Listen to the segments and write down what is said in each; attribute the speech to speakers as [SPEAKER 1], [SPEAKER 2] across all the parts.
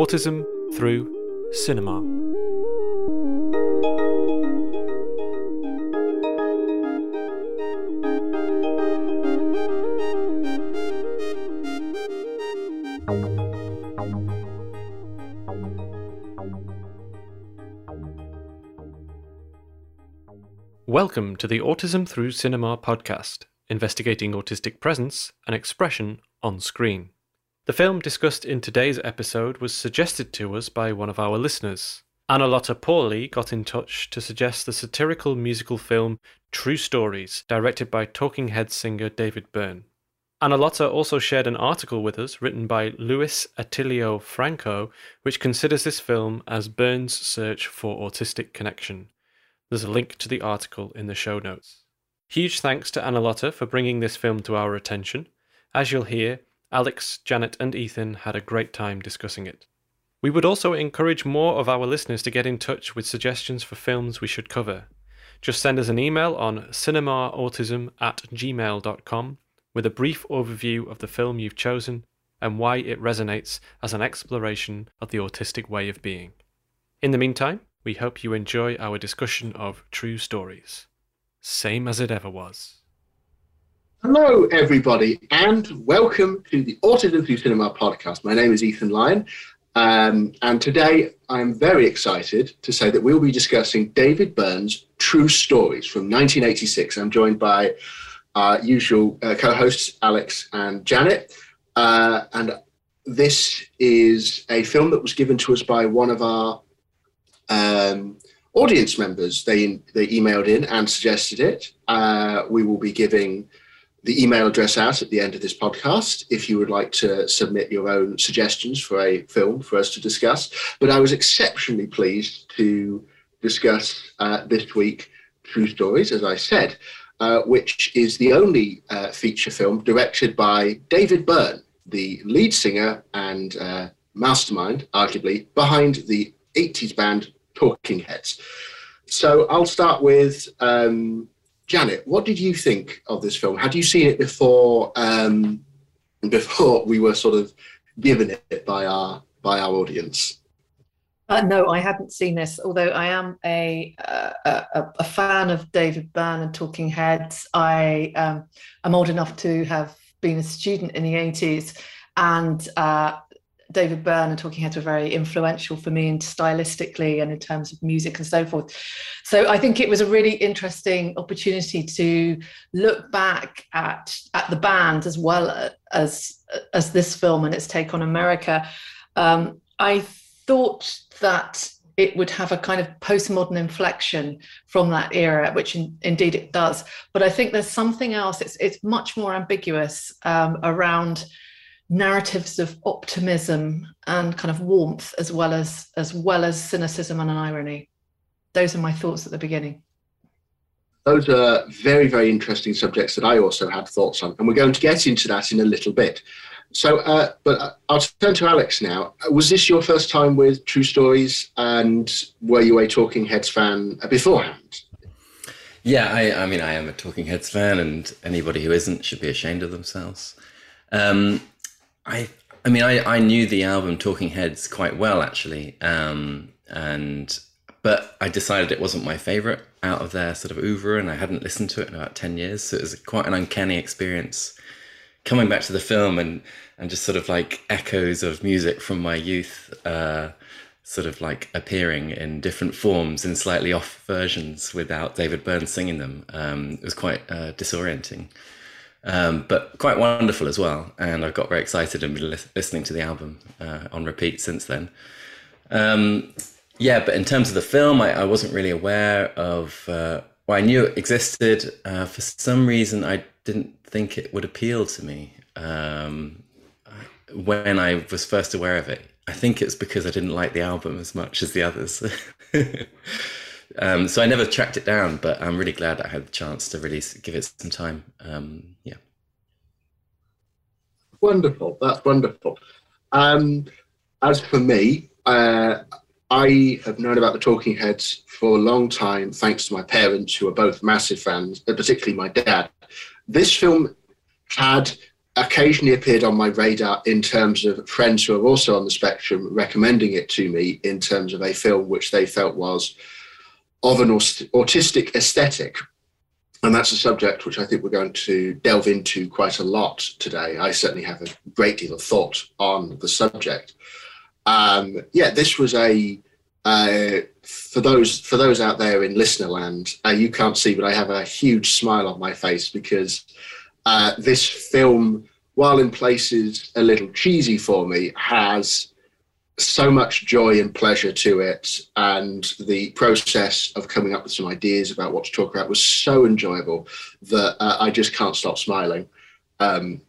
[SPEAKER 1] Autism Through Cinema. Welcome to the Autism Through Cinema podcast, investigating autistic presence and expression on screen. The film discussed in today's episode was suggested to us by one of our listeners. Analotta Pauly got in touch to suggest the satirical musical film True Stories, directed by Talking Heads singer David Byrne. Analotta also shared an article with us written by Luis Atilio Franco, which considers this film as Byrne's search for autistic connection. There's a link to the article in the show notes. Huge thanks to Analotta for bringing this film to our attention. As you'll hear, Alex, Janet, and Ethan had a great time discussing it. We would also encourage more of our listeners to get in touch with suggestions for films we should cover. Just send us an email on cinemautism at gmail.com with a brief overview of the film you've chosen and why it resonates as an exploration of the autistic way of being. In the meantime, we hope you enjoy our discussion of true stories. Same as it ever was.
[SPEAKER 2] Hello, everybody, and welcome to the Autism Through Cinema podcast. My name is Ethan Lyon, um, and today I'm very excited to say that we'll be discussing David Byrne's True Stories from 1986. I'm joined by our usual uh, co hosts, Alex and Janet. Uh, and this is a film that was given to us by one of our um, audience members. They they emailed in and suggested it. Uh, we will be giving the email address out at the end of this podcast if you would like to submit your own suggestions for a film for us to discuss. But I was exceptionally pleased to discuss uh, this week True Stories, as I said, uh, which is the only uh, feature film directed by David Byrne, the lead singer and uh, mastermind, arguably, behind the 80s band talking heads. So I'll start with um, Janet. What did you think of this film? Had you seen it before? Um, before we were sort of given it by our by our audience.
[SPEAKER 3] Uh, no, I hadn't seen this. Although I am a uh, a, a, fan of David Byrne and Talking Heads. I um, am old enough to have been a student in the eighties, and uh, David Byrne and Talking Heads were very influential for me, and stylistically and in terms of music and so forth. So I think it was a really interesting opportunity to look back at at the band as well as as this film and its take on America. Um, I thought that it would have a kind of postmodern inflection from that era, which in, indeed it does. But I think there's something else. It's it's much more ambiguous um, around narratives of optimism and kind of warmth as well as as well as cynicism and an irony. Those are my thoughts at the beginning.
[SPEAKER 2] Those are very very interesting subjects that i also had thoughts on and we're going to get into that in a little bit. So uh, but uh, i'll turn to alex now. Was this your first time with true stories and were you a talking heads fan beforehand?
[SPEAKER 4] Yeah i, I mean i am a talking heads fan and anybody who isn't should be ashamed of themselves. Um, I I mean, I, I knew the album Talking Heads quite well actually, um, and but I decided it wasn't my favorite out of their sort of oeuvre, and I hadn't listened to it in about ten years, so it was quite an uncanny experience coming back to the film and and just sort of like echoes of music from my youth, uh, sort of like appearing in different forms in slightly off versions without David Byrne singing them. Um, it was quite uh, disorienting um, but quite wonderful as well. And I've got very excited and been li- listening to the album uh, on repeat since then. Um, yeah, but in terms of the film, I, I wasn't really aware of. Uh, well, I knew it existed. Uh, for some reason, I didn't think it would appeal to me um, when I was first aware of it. I think it's because I didn't like the album as much as the others. Um, so I never tracked it down, but I'm really glad I had the chance to really give it some time. Um, yeah.
[SPEAKER 2] Wonderful. That's wonderful. Um, as for me, uh, I have known about the Talking Heads for a long time, thanks to my parents, who are both massive fans, particularly my dad. This film had occasionally appeared on my radar in terms of friends who are also on the spectrum recommending it to me in terms of a film which they felt was of an autistic aesthetic. And that's a subject which I think we're going to delve into quite a lot today. I certainly have a great deal of thought on the subject. Um, yeah, this was a uh, for those for those out there in listener land. Uh, you can't see, but I have a huge smile on my face because uh, this film, while in places a little cheesy for me, has so much joy and pleasure to it. And the process of coming up with some ideas about what to talk about was so enjoyable that uh, I just can't stop smiling. Um,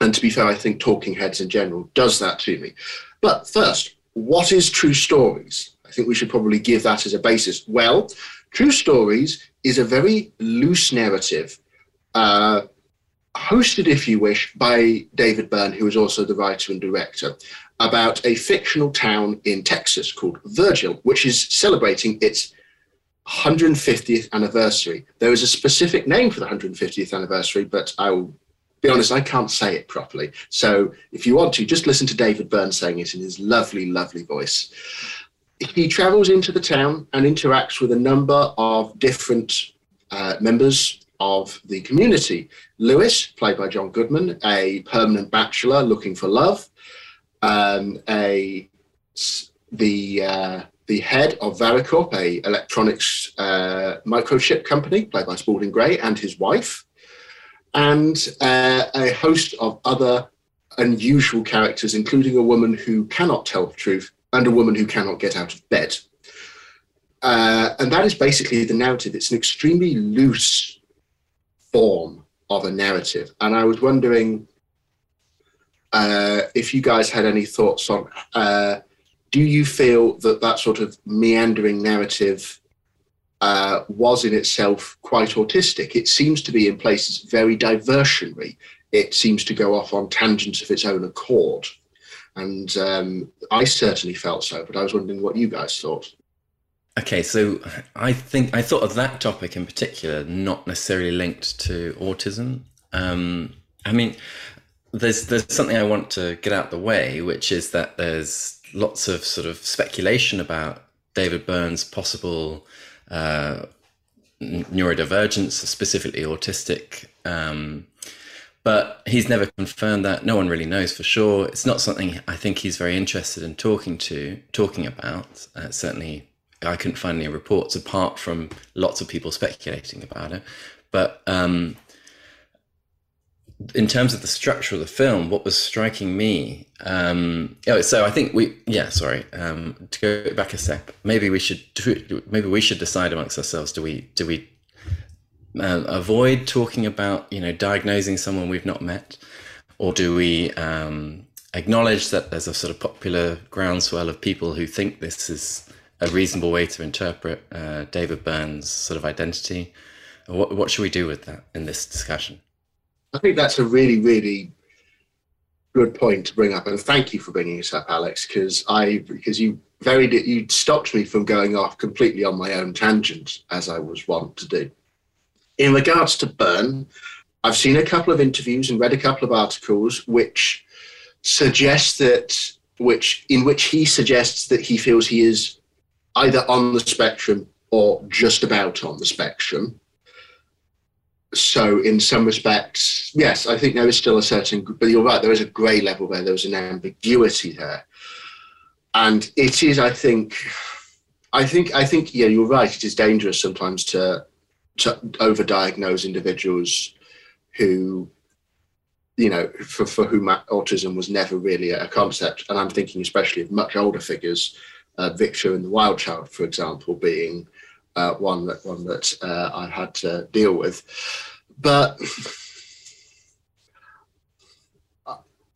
[SPEAKER 2] and to be fair, I think Talking Heads in general does that to me. But first, what is True Stories? I think we should probably give that as a basis. Well, True Stories is a very loose narrative. Uh, hosted, if you wish, by David Byrne, who is also the writer and director, about a fictional town in Texas called Virgil, which is celebrating its 150th anniversary. There is a specific name for the 150th anniversary, but I will be honest, I can't say it properly. So if you want to, just listen to David Byrne saying it in his lovely, lovely voice. He travels into the town and interacts with a number of different uh, members of the community. Lewis, played by John Goodman, a permanent bachelor looking for love, um, a the uh, the head of Varicorp, a electronics uh, microchip company, played by Spalding Gray, and his wife, and uh, a host of other unusual characters, including a woman who cannot tell the truth and a woman who cannot get out of bed. Uh, and that is basically the narrative. It's an extremely loose form of a narrative. And I was wondering uh, if you guys had any thoughts on uh, do you feel that that sort of meandering narrative uh, was in itself quite autistic? It seems to be in places very diversionary. It seems to go off on tangents of its own accord. And um, I certainly felt so, but I was wondering what you guys thought.
[SPEAKER 4] Okay, so I think I thought of that topic in particular, not necessarily linked to autism. Um, I mean, there's there's something I want to get out the way, which is that there's lots of sort of speculation about David Byrne's possible uh, neurodivergence, specifically autistic. Um, but he's never confirmed that. No one really knows for sure. It's not something I think he's very interested in talking to, talking about. Uh, certainly, I couldn't find any reports apart from lots of people speculating about it. But um, in terms of the structure of the film, what was striking me, um, oh, so I think we, yeah, sorry, um, to go back a step, maybe we should, maybe we should decide amongst ourselves: do we, do we uh, avoid talking about, you know, diagnosing someone we've not met, or do we um, acknowledge that there's a sort of popular groundswell of people who think this is a reasonable way to interpret uh, David Byrne's sort of identity? What, what should we do with that in this discussion?
[SPEAKER 2] I think that's a really, really good point to bring up, and thank you for bringing it up, Alex, because I because you very you stopped me from going off completely on my own tangent as I was wont to do. In regards to Byrne, I've seen a couple of interviews and read a couple of articles which suggest that which in which he suggests that he feels he is either on the spectrum or just about on the spectrum so in some respects, yes, I think there is still a certain, but you're right, there is a grey level there. There was an ambiguity there, and it is, I think, I think, I think, yeah, you're right. It is dangerous sometimes to to overdiagnose individuals who, you know, for for whom autism was never really a concept. And I'm thinking especially of much older figures, uh, Victor and the Wild Child, for example, being uh, one that one that uh, I had to deal with. But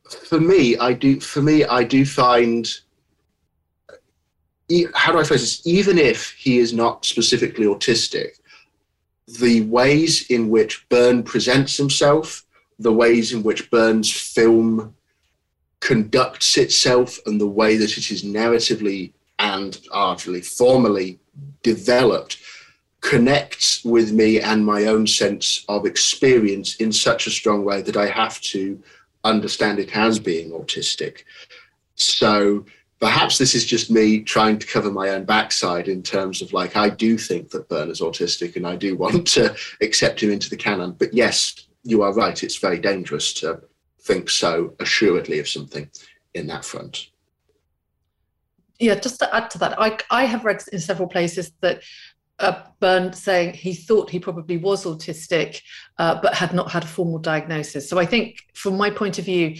[SPEAKER 2] for me, I do. For me, I do find. How do I phrase this? Even if he is not specifically autistic, the ways in which Byrne presents himself, the ways in which Byrne's film conducts itself, and the way that it is narratively and arguably formally developed connects with me and my own sense of experience in such a strong way that I have to understand it as being autistic. So perhaps this is just me trying to cover my own backside in terms of like I do think that is autistic and I do want to accept him into the canon. But yes, you are right. It's very dangerous to think so assuredly of something in that front.
[SPEAKER 3] Yeah, just to add to that, I I have read in several places that uh, Byrne saying he thought he probably was autistic, uh, but had not had a formal diagnosis. So I think, from my point of view,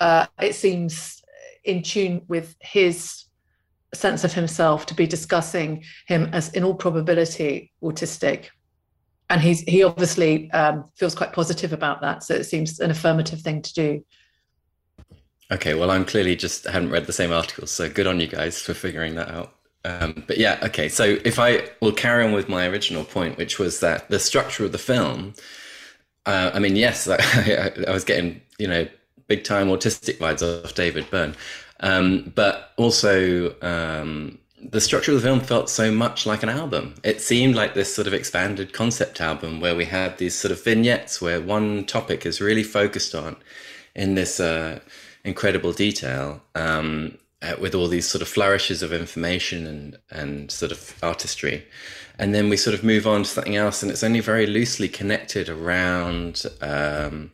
[SPEAKER 3] uh, it seems in tune with his sense of himself to be discussing him as, in all probability, autistic. And he's he obviously um, feels quite positive about that. So it seems an affirmative thing to do.
[SPEAKER 4] Okay, well, I'm clearly just hadn't read the same articles, so good on you guys for figuring that out. Um, but yeah, okay. So if I will carry on with my original point, which was that the structure of the film. Uh, I mean, yes, I, I, was getting you know big time autistic vibes off David Byrne, um, but also um, the structure of the film felt so much like an album. It seemed like this sort of expanded concept album where we had these sort of vignettes where one topic is really focused on in this uh, incredible detail. Um, uh, with all these sort of flourishes of information and and sort of artistry, and then we sort of move on to something else, and it's only very loosely connected around. Um,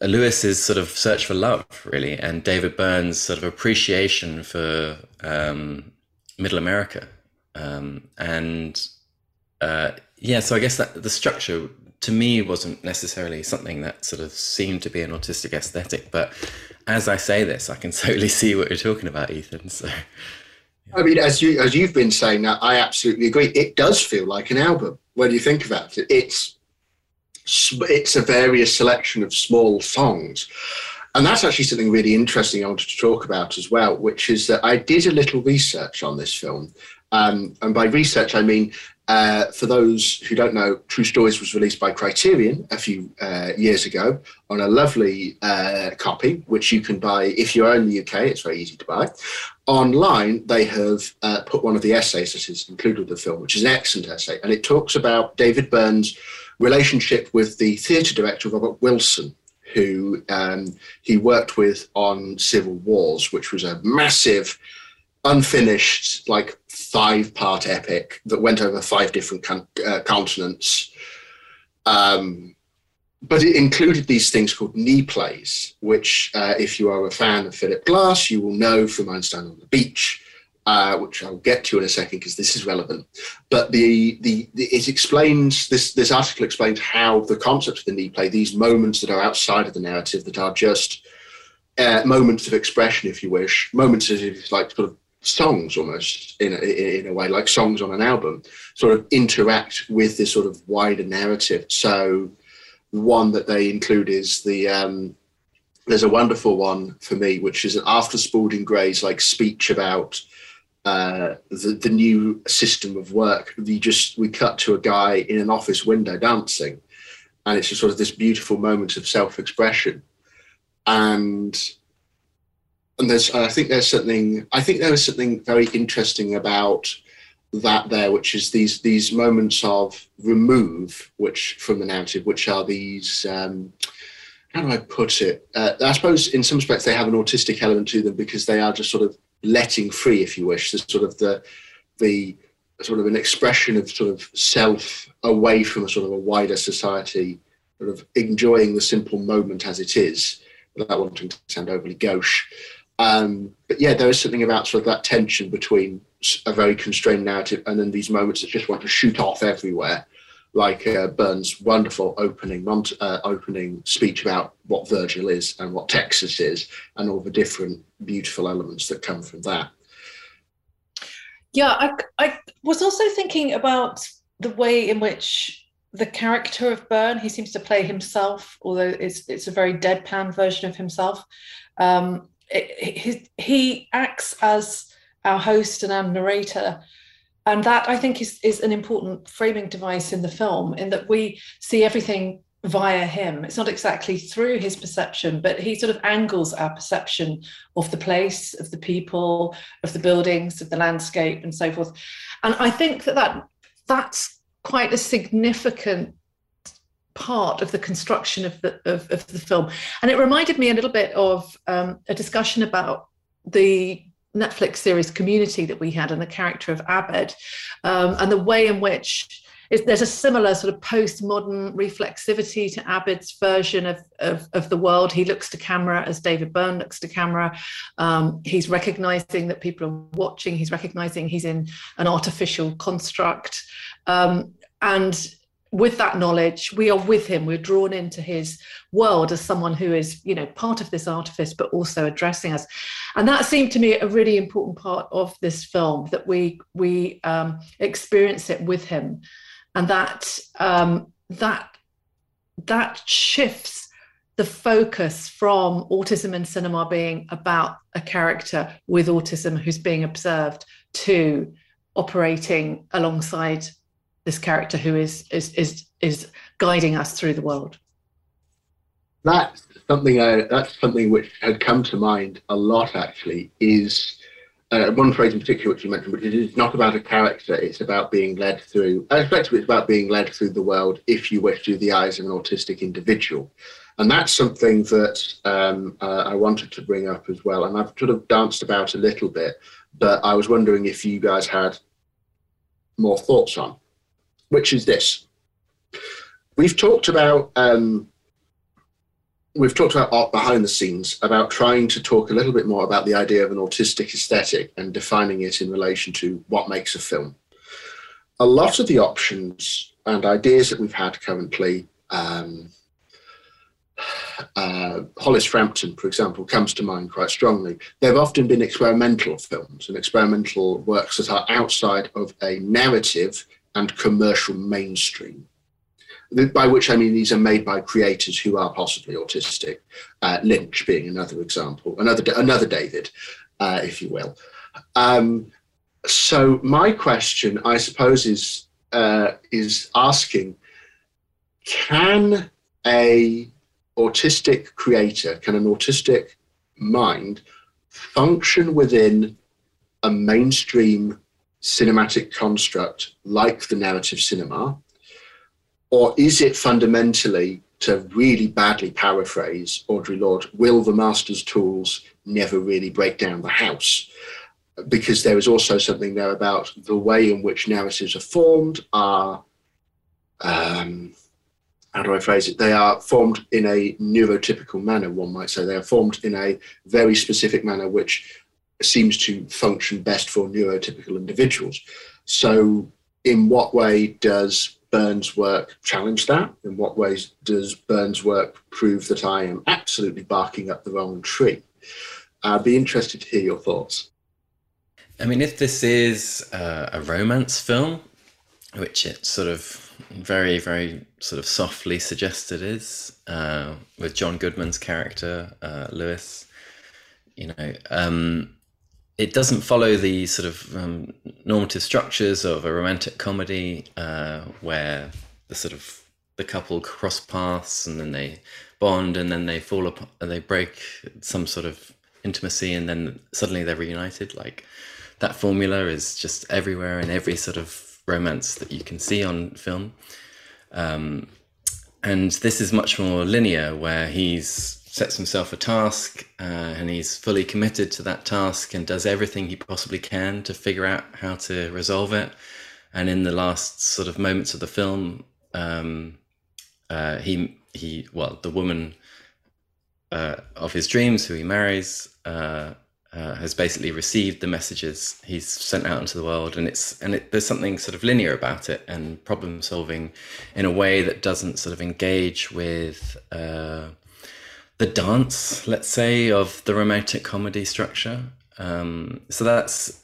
[SPEAKER 4] Lewis's sort of search for love, really, and David Byrne's sort of appreciation for um, Middle America, um, and uh, yeah. So I guess that the structure to me wasn't necessarily something that sort of seemed to be an autistic aesthetic, but as I say this, I can totally see what you're talking about, Ethan. So,
[SPEAKER 2] I mean, as you as you've been saying that, I absolutely agree. It does feel like an album when you think about it. It's it's a various selection of small songs. And that's actually something really interesting I wanted to talk about as well, which is that I did a little research on this film. Um, and by research, I mean uh, for those who don't know, True Stories was released by Criterion a few uh, years ago on a lovely uh, copy, which you can buy if you're in the UK. It's very easy to buy. Online, they have uh, put one of the essays that is included with the film, which is an excellent essay, and it talks about David Byrne's relationship with the theatre director Robert Wilson, who um, he worked with on Civil Wars, which was a massive unfinished, like five part epic that went over five different con- uh, continents. Um, but it included these things called knee plays, which, uh, if you are a fan of Philip Glass, you will know from Einstein on the Beach, uh, which I'll get to in a second because this is relevant. But the, the, the it explains this this article explains how the concept of the knee play, these moments that are outside of the narrative, that are just uh, moments of expression, if you wish, moments of like sort of songs almost in a, in a way, like songs on an album, sort of interact with this sort of wider narrative. So, one that they include is the um, there's a wonderful one for me, which is an after Spalding Gray's like speech about uh, the the new system of work. We just we cut to a guy in an office window dancing, and it's just sort of this beautiful moment of self expression, and and there's I think there's something I think there is something very interesting about that there, which is these these moments of remove, which from the narrative, which are these. Um, how do I put it? Uh, I suppose in some respects they have an autistic element to them because they are just sort of letting free, if you wish, the sort of the the sort of an expression of sort of self away from a sort of a wider society, sort of enjoying the simple moment as it is, without wanting to sound overly gauche. Um, but yeah, there is something about sort of that tension between a very constrained narrative and then these moments that just want to shoot off everywhere, like uh, Byrne's wonderful opening uh, opening speech about what Virgil is and what Texas is, and all the different beautiful elements that come from that.
[SPEAKER 3] Yeah, I, I was also thinking about the way in which the character of Byrne, he seems to play himself, although it's it's a very deadpan version of himself. Um, he, he acts as our host and our narrator. And that i think is, is an important framing device in the film in that we see everything via him. It's not exactly through his perception but he sort of angles our perception of the place of the people of the buildings of the landscape and so forth. And i think that, that that's quite a significant part of the construction of the of, of the film, and it reminded me a little bit of um, a discussion about the Netflix series Community that we had and the character of Abed, um, and the way in which there's a similar sort of postmodern reflexivity to Abed's version of, of, of, the world. He looks to camera as David Byrne looks to camera. Um, he's recognizing that people are watching. He's recognizing he's in an artificial construct. Um, and with that knowledge, we are with him. We're drawn into his world as someone who is, you know, part of this artifice, but also addressing us. And that seemed to me a really important part of this film that we we um, experience it with him, and that um, that that shifts the focus from autism in cinema being about a character with autism who's being observed to operating alongside this character who is is is is guiding us through the world.
[SPEAKER 2] That's something I, that's something which had come to mind a lot actually is uh, one phrase in particular which you mentioned, which is not about a character, it's about being led through, effectively it's about being led through the world, if you wish, through the eyes of an autistic individual. And that's something that um, uh, I wanted to bring up as well. And I've sort of danced about a little bit, but I was wondering if you guys had more thoughts on which is this. We've talked about um, we've talked about art behind the scenes about trying to talk a little bit more about the idea of an autistic aesthetic and defining it in relation to what makes a film. A lot of the options and ideas that we've had currently, um, uh, Hollis Frampton, for example, comes to mind quite strongly. They've often been experimental films and experimental works that are outside of a narrative and commercial mainstream. By which I mean these are made by creators who are possibly autistic. Uh, Lynch being another example, another another David, uh, if you will. Um, so my question, I suppose, is uh, is asking: Can a autistic creator, can an autistic mind function within a mainstream cinematic construct like the narrative cinema? Or is it fundamentally, to really badly paraphrase Audre Lorde, will the master's tools never really break down the house? Because there is also something there about the way in which narratives are formed are, um, how do I phrase it? They are formed in a neurotypical manner, one might say. They are formed in a very specific manner, which seems to function best for neurotypical individuals. So, in what way does Byrne's work challenge that? In what ways does Byrne's work prove that I am absolutely barking up the wrong tree? I'd be interested to hear your thoughts.
[SPEAKER 4] I mean, if this is uh, a romance film, which it sort of very, very sort of softly suggested is, uh, with John Goodman's character, uh, Lewis, you know, um, it doesn't follow the sort of um, normative structures of a romantic comedy uh, where the sort of the couple cross paths and then they bond and then they fall apart they break some sort of intimacy and then suddenly they're reunited. Like that formula is just everywhere in every sort of romance that you can see on film. Um, and this is much more linear where he's sets himself a task uh, and he's fully committed to that task and does everything he possibly can to figure out how to resolve it. And in the last sort of moments of the film, um, uh, he he well the woman uh, of his dreams who he marries uh, uh, has basically received the messages he's sent out into the world, and it's and it, there's something sort of linear about it and problem solving in a way that doesn't sort of engage with uh, the dance, let's say, of the romantic comedy structure. Um, so that's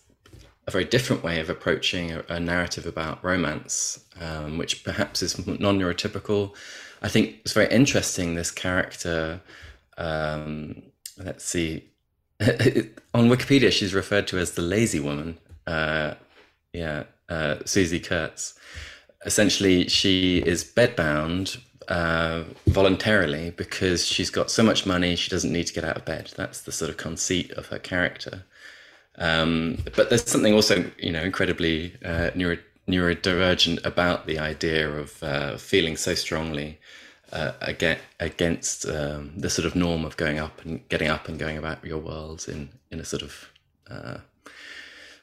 [SPEAKER 4] a very different way of approaching a, a narrative about romance, um, which perhaps is non neurotypical. I think it's very interesting. This character, um, let's see, on Wikipedia, she's referred to as the lazy woman. Uh, yeah, uh, Swoosie Kurtz. Essentially, she is bedbound uh, voluntarily because she's got so much money she doesn't need to get out of bed. That's the sort of conceit of her character. Um, but there's something also, you know, incredibly uh, neuro- neurodivergent about the idea of uh, feeling so strongly uh, against um, the sort of norm of going up and getting up and going about your world in in a sort of uh,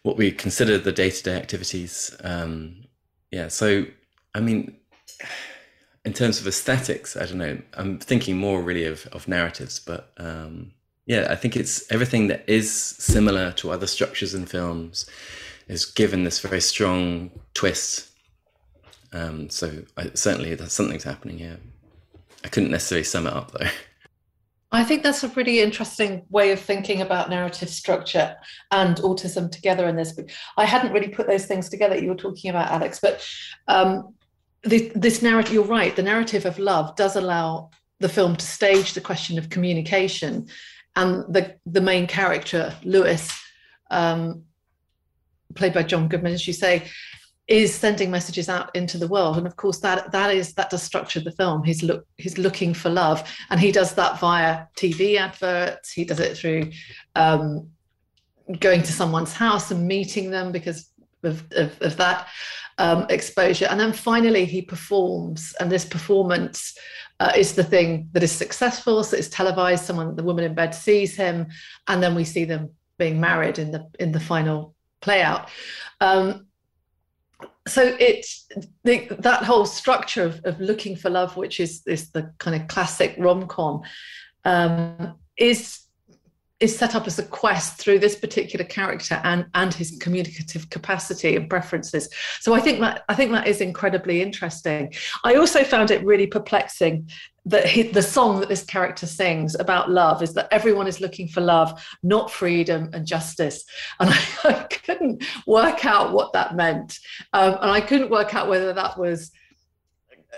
[SPEAKER 4] what we consider the day to day activities. Um, yeah, so I mean, in terms of aesthetics, I don't know. I'm thinking more really of of narratives, but um, yeah, I think it's everything that is similar to other structures in films is given this very strong twist. Um, so I, certainly, that's something's happening here. I couldn't necessarily sum it up though.
[SPEAKER 3] I think that's a pretty interesting way of thinking about narrative structure and autism together in this book. I hadn't really put those things together you were talking about, Alex, but um, the, this narrative, you're right, the narrative of love does allow the film to stage the question of communication. And the, the main character, Lewis, um, played by John Goodman, as you say, is sending messages out into the world. And of course that that is that does structure the film. He's look he's looking for love. And he does that via tv adverts. He does it through um, going to someone's house and meeting them because of, of, of that um, exposure. And then finally he performs. And this performance uh, is the thing that is successful. So it's televised someone the woman in bed sees him and then we see them being married in the in the final play out. Um, so it's the, that whole structure of, of looking for love, which is, is the kind of classic rom com, um, is is set up as a quest through this particular character and and his communicative capacity and preferences. So I think that I think that is incredibly interesting. I also found it really perplexing that he, the song that this character sings about love is that everyone is looking for love, not freedom and justice. And I, I couldn't work out what that meant, um, and I couldn't work out whether that was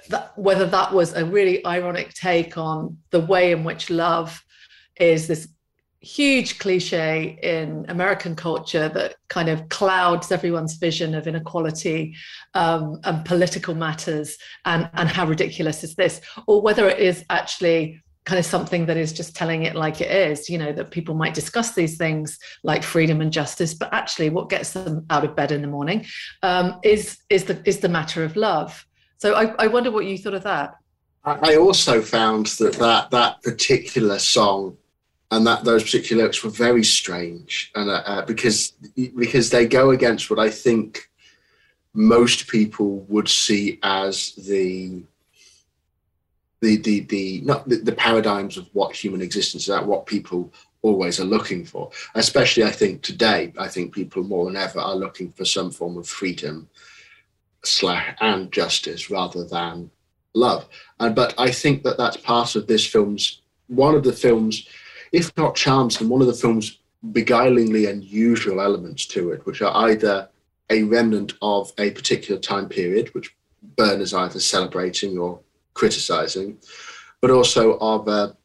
[SPEAKER 3] that, whether that was a really ironic take on the way in which love is this huge cliche in American culture that kind of clouds everyone's vision of inequality um, and political matters and, and how ridiculous is this, or whether it is actually kind of something that is just telling it like it is, you know, that people might discuss these things like freedom and justice, but actually what gets them out of bed in the morning um, is, is, the, is the matter of love. So I, I wonder what you thought of that.
[SPEAKER 2] I also found that that, that particular song and that those particular lyrics were very strange, and uh, uh, because because they go against what I think most people would see as the the the the not the, the paradigms of what human existence is, what people always are looking for. Especially, I think today, I think people more than ever are looking for some form of freedom slash and justice rather than love. And but I think that that's part of this film's one of the film's if not charms, and one of the film's beguilingly unusual elements to it, which are either a remnant of a particular time period, which Byrne is either celebrating or criticizing, but also of a,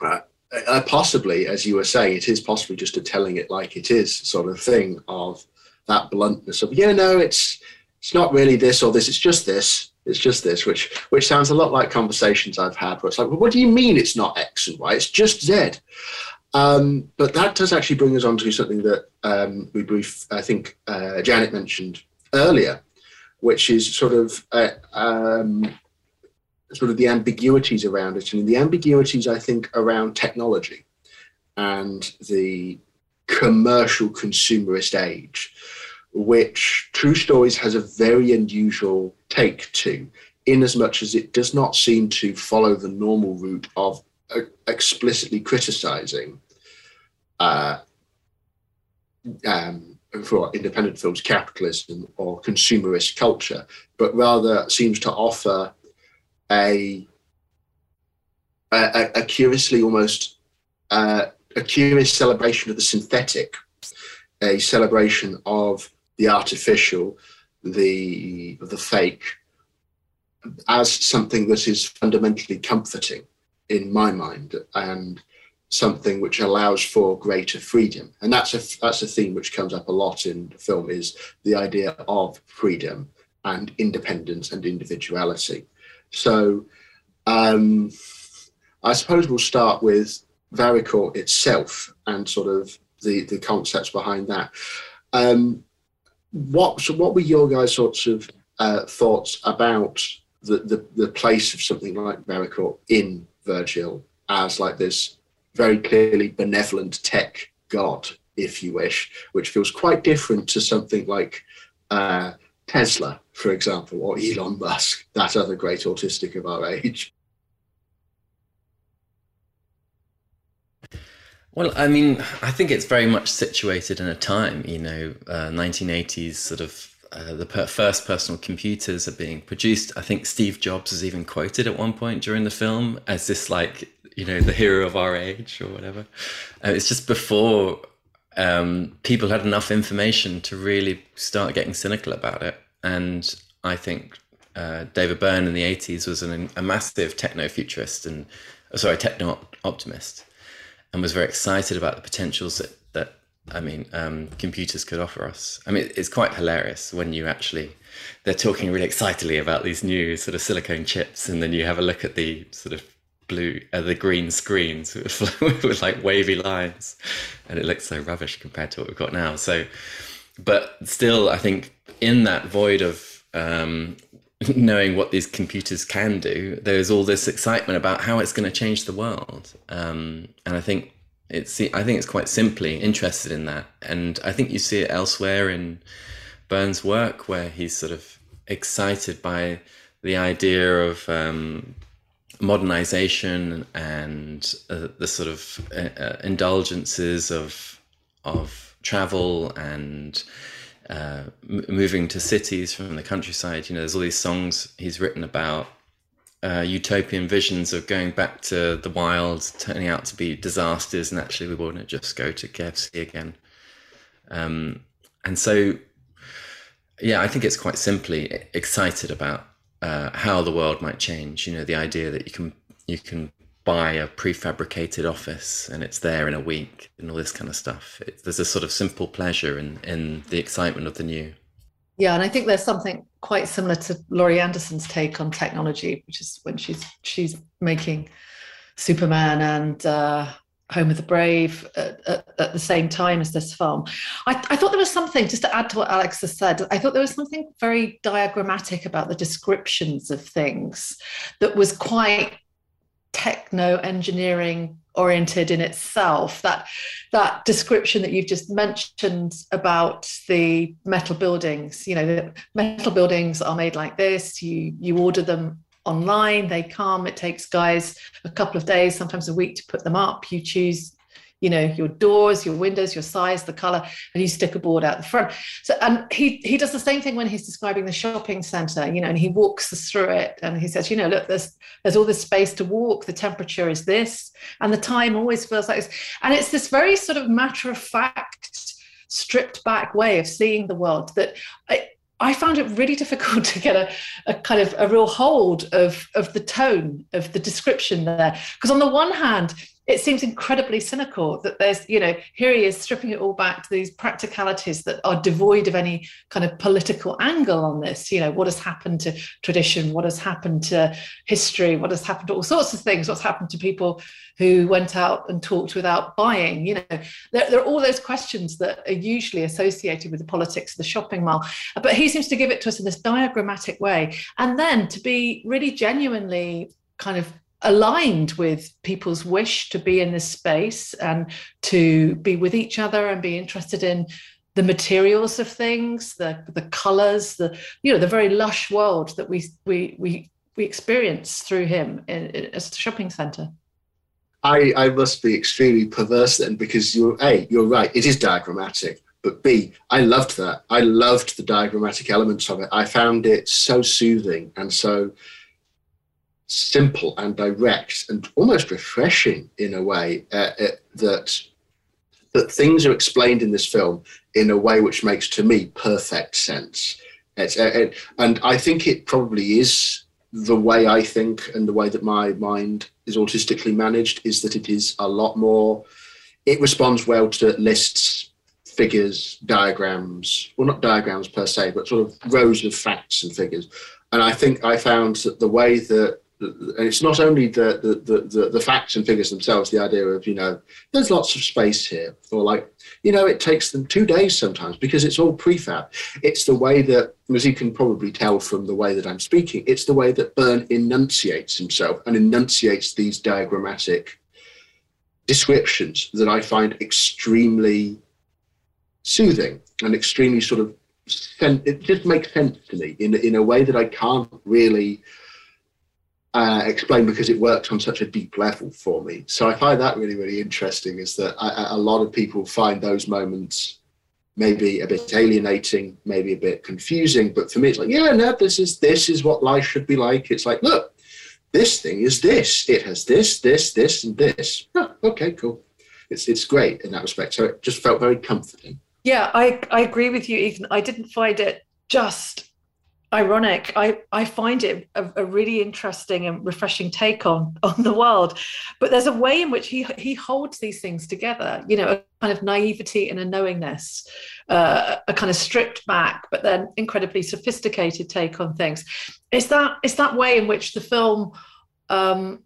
[SPEAKER 2] uh, uh, possibly, as you were saying, it is possibly just a telling it like it is sort of thing of that bluntness of, yeah, no, it's it's not really this or this, it's just this. It's just this, which which sounds a lot like conversations I've had where it's like, well, what do you mean it's not X and Y? It's just Z. Um, but that does actually bring us on to something that um, we brief, I think uh, Janet mentioned earlier, which is sort of uh, um, sort of the ambiguities around it, and the ambiguities I think around technology and the commercial consumerist age which True Stories has a very unusual take to, in as much as it does not seem to follow the normal route of uh, explicitly criticizing uh, um, for independent films capitalism or consumerist culture, but rather seems to offer a a, a curiously almost uh, a curious celebration of the synthetic, a celebration of the artificial, the the fake, as something that is fundamentally comforting in my mind and something which allows for greater freedom. And that's a that's a theme which comes up a lot in the film is the idea of freedom and independence and individuality. So um, i suppose we'll start with Varicorp itself and sort of the the concepts behind that. Um, what so what were your guys' sorts of uh, thoughts about the, the the place of something like Varicorp in Virgil as like this very clearly benevolent tech god, if you wish, which feels quite different to something like uh, Tesla, for example, or Elon Musk, that other great autistic of our age.
[SPEAKER 4] Well, I mean, I think it's very much situated in a time, you know, uh, 1980s sort of uh, the per- first personal computers are being produced. I think Steve Jobs is even quoted at one point during the film as this, like, you know, the hero of our age or whatever. Uh, it's just before um, people had enough information to really start getting cynical about it. And I think uh, David Byrne in the 80s was an, a massive techno futurist and, sorry, techno optimist and was very excited about the potentials that, that I mean, um, computers could offer us. I mean, it's quite hilarious when you actually, they're talking really excitedly about these new sort of silicone chips, and then you have a look at the sort of blue, uh, the green screens with, with like wavy lines, and it looks so rubbish compared to what we've got now. So, but still, I think in that void of um, knowing what these computers can do, there's all this excitement about how it's going to change the world. Um, and I think it's I think it's quite simply interested in that, and I think you see it elsewhere in Byrne's work, where he's sort of excited by the idea of um, modernization and uh, the sort of uh, uh indulgences of of travel and uh, moving to cities from the countryside. You know, there's all these songs he's written about uh, utopian visions of going back to the wild, turning out to be disasters, and actually we want to just go to KFC again. Um, and so, yeah, I think it's quite simply excited about uh, how the world might change. You know, the idea that you can you can buy a prefabricated office and it's there in a week and all this kind of stuff. It, there's a sort of simple pleasure in, in the excitement of the new.
[SPEAKER 3] Yeah, and I think there's something quite similar to Laurie Anderson's take on technology, which is when she's she's making Superman and uh, Home of the Brave at, at, at, the same time as this film. I, I, thought there was something, just to add to what Alex has said, I thought there was something very diagrammatic about the descriptions of things that was quite techno engineering oriented in itself that that description that you've just mentioned about the metal buildings you know the metal buildings are made like this you you order them online they come it takes guys a couple of days sometimes a week to put them up. You choose you know your doors your windows your size the color and you stick a board out the front. So and he he does the same thing when he's describing the shopping center you know and he walks us through it and he says you know look there's there's all this space to walk. The temperature is this and the time always feels like this. And it's this very sort of matter of fact stripped back way of seeing the world that I, I found it really difficult to get a, a kind of a real hold of, of the tone of the description there. Because on the one hand, it seems incredibly cynical that there's, you know, here he is stripping it all back to these practicalities that are devoid of any kind of political angle on this. You know, what has happened to tradition? What has happened to history? What has happened to all sorts of things? What's happened to people who went out and talked without buying? You know, there, there are all those questions that are usually associated with the politics of the shopping mall. But he seems to give it to us in this diagrammatic way. And then to be really genuinely kind of aligned with people's wish to be in this space and to be with each other and be interested in the materials of things the the colors the you know the very lush world that we we we we experience through him in, in, as a shopping center
[SPEAKER 2] I, I must be extremely perverse then because you're a you're right it is diagrammatic but b i loved that. I loved the diagrammatic elements of it. I found it so soothing and so simple and direct and almost refreshing in a way uh, uh, that that things are explained in this film in a way which makes to me perfect sense. It's, uh, it, and i think it probably is the way i think and the way that my mind is autistically managed is that it is a lot more it responds well to lists figures diagrams well not diagrams per se but sort of rows of facts and figures. And i think i found that the way that it's not only the, the the, the facts and figures themselves the idea of you know there's lots of space here. Or like you know it takes them two days sometimes because it's all prefab. It's the way that as you can probably tell from the way that i'm speaking. It's the way that byrne enunciates himself and enunciates these diagrammatic descriptions that i find extremely soothing and extremely sort of it just makes sense to me in, in a way that i can't really uh, explain because it worked on such a deep level for me. So I find that really, really interesting. Is that I, a lot of people find those moments maybe a bit alienating, maybe a bit confusing, but for me, it's like, yeah, no, this is this is what life should be like. It's like, look, this thing is this. It has this, this, this, and this. Okay, cool. It's it's great in that respect. So it just felt very comforting.
[SPEAKER 3] Yeah, I I agree with you, Ethan. I didn't find it just ironic. I, I find it a, a, really interesting and refreshing take on on the world. But there's a way in which he he holds these things together. You know, a kind of naivety and a knowingness, uh, a kind of stripped back, but then incredibly sophisticated take on things. It's that it's that way in which the film um,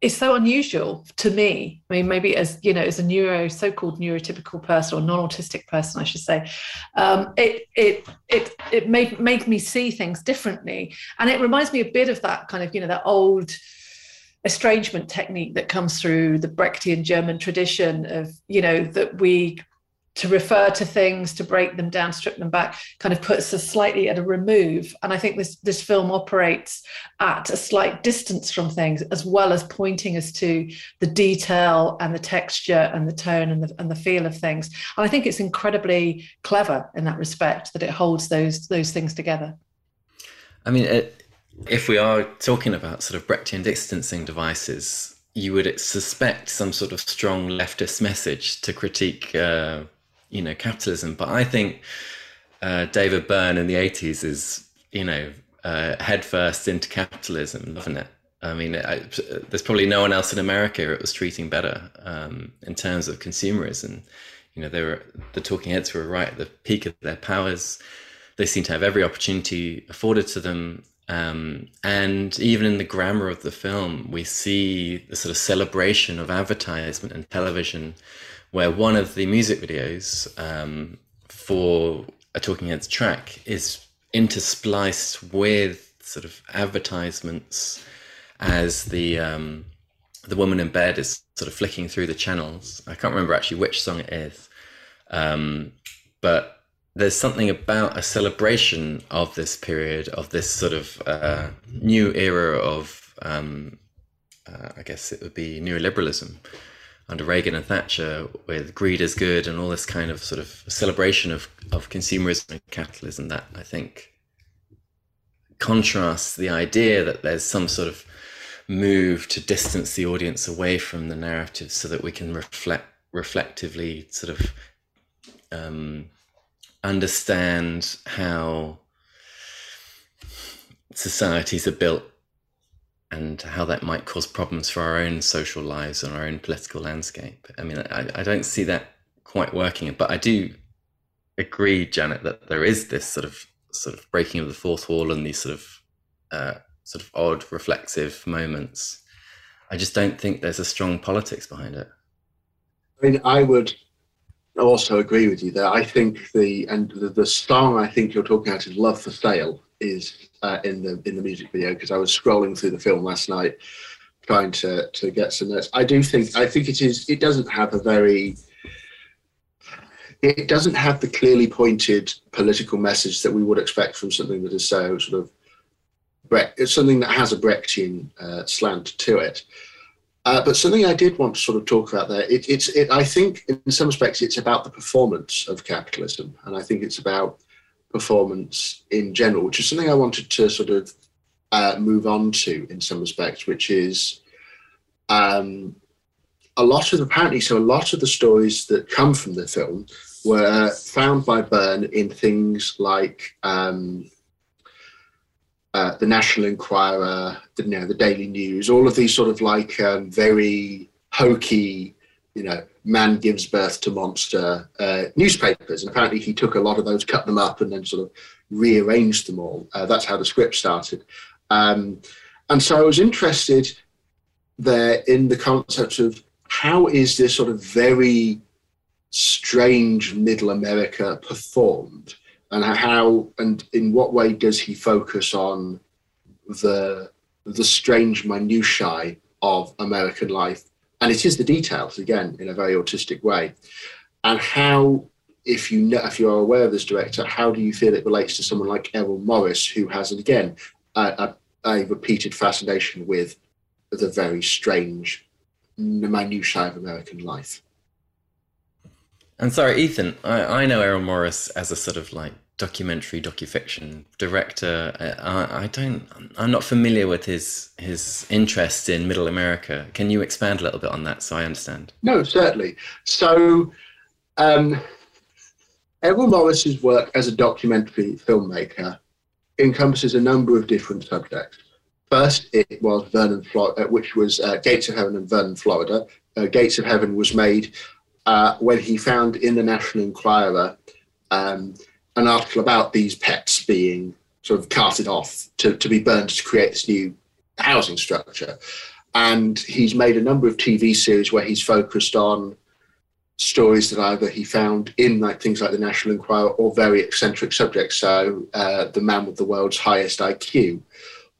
[SPEAKER 3] is so unusual to me. I mean, maybe as you know, as a neuro, so-called neurotypical person or non-autistic person, I should say, um, it it it it made made me see things differently, and it reminds me a bit of that kind of you know that old estrangement technique that comes through the Brechtian German tradition of you know that we to refer to things, to break them down, strip them back, kind of puts us slightly at a remove. And I think this this film operates at a slight distance from things, as well as pointing us to the detail and the texture and the tone and the and the feel of things. And I think it's incredibly clever in that respect that it holds those those things together.
[SPEAKER 4] I mean, it, if we are talking about sort of Brechtian distancing devices, you would suspect some sort of strong leftist message to critique. Uh, you know capitalism. But I think uh, David Byrne in the eighties is you know uh, headfirst into capitalism, loving it. I mean, I, there's probably no one else in America it was treating better um, in terms of consumerism. You know, they were the talking heads were right at the peak of their powers. They seem to have every opportunity afforded to them. Um, and even in the grammar of the film, we see the sort of celebration of advertisement and television where one of the music videos um, for a Talking Heads track is interspliced with sort of advertisements as the um, the woman in bed is sort of flicking through the channels. I can't remember actually which song it is, um, but there's something about a celebration of this period of this sort of uh, new era of um, uh, I guess it would be neoliberalism under Reagan and Thatcher with greed is good and all this kind of sort of celebration of, of consumerism and capitalism that I think contrasts the idea that there's some sort of move to distance the audience away from the narrative so that we can reflect reflectively sort of um, understand how societies are built and how that might cause problems for our own social lives and our own political landscape. I mean, I, I don't see that quite working, but I do agree, Janet, that there is this sort of sort of breaking of the fourth wall and these sort of uh, sort of odd reflexive moments. I just don't think there's a strong politics behind it.
[SPEAKER 2] I mean, I would also agree with you there. I think the and the, the song I think you're talking about is "Love for Sale," is uh, in the in the music video because I was scrolling through the film last night trying to to get some notes. I do think I think it is it doesn't have a very it doesn't have the clearly pointed political message that we would expect from something that is so sort of it's something that has a Brechtian uh, slant to it. Uh, but something I did want to sort of talk about there, it, it's, it, I think in some respects it's about the performance of capitalism, and I think it's about performance in general, which is something I wanted to sort of uh, move on to in some respects, which is um, a lot of apparently so a lot of the stories that come from the film were found by Byrne in things like um, uh, the National Enquirer, the, you know, the Daily News, all of these sort of like um, very hokey, you know, man gives birth to monster uh, newspapers. And apparently he took a lot of those, cut them up, and then sort of rearranged them all. Uh, that's how the script started. Um, and so I was interested there in the concept of how is this sort of very strange middle America performed, and how and in what way does he focus on the the strange minutiae of American life, and it is the details again in a very autistic way, and how. If you know, if you are aware of this director, how do you feel it relates to someone like Errol Morris, who has again a, a, a repeated fascination with the very strange minutiae of American life?
[SPEAKER 4] And sorry, Ethan, I, I know Errol Morris as a sort of like documentary docufiction director. I, I, don't. I'm not familiar with his his interest in Middle America. Can you expand a little bit on that so I understand?
[SPEAKER 2] No, certainly. So, um, Errol Morris's work as a documentary filmmaker encompasses a number of different subjects. First, it was Vernon, Florida, uh, which was uh, Gates of Heaven in Vernon, Florida. Uh, Gates of Heaven was made uh, when he found in the National Enquirer um, an article about these pets being sort of carted off to, to be burned to create this new housing structure. And he's made a number of TV series where he's focused on stories that either he found in like things like the National Enquirer or very eccentric subjects. So, uh, the man with the world's highest IQ,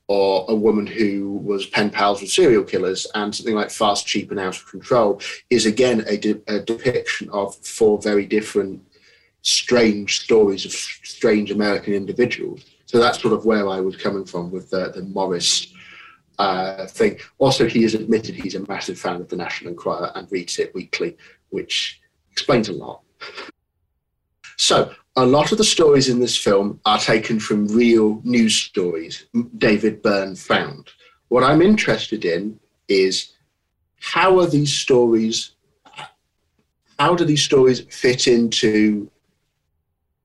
[SPEAKER 2] or a woman who was pen pals with serial killers, and something like Fast, Cheap, and Out of Control is again a, de- a depiction of four very different, strange stories of strange American individuals. So that's sort of where I was coming from with the, the Morris uh, thing. Also, he has admitted he's a massive fan of the National Enquirer and reads it weekly, which explains a lot. So a lot of the stories in this film are taken from real news stories David Byrne found. What I'm interested in is how are these stories, how do these stories fit into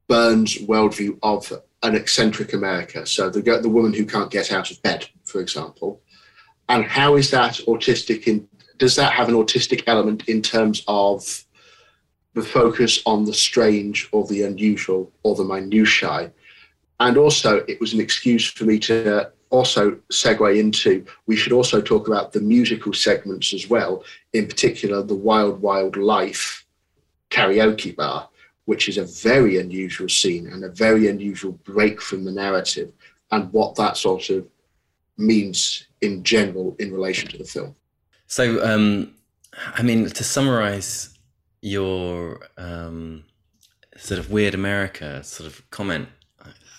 [SPEAKER 2] Byrne's worldview of an eccentric America? So the, the woman who can't get out of bed, for example. And how is that autistic in, does that have an autistic element in terms of the focus on the strange or the unusual or the minutiae. And also, it was an excuse for me to also segue into we should also talk about the musical segments as well, in particular, the Wild Wild Life karaoke bar, which is a very unusual scene and a very unusual break from the narrative, and what that sort of means in general in relation to the film.
[SPEAKER 4] So, um, I mean, to summarize your um, sort of weird America sort of comment.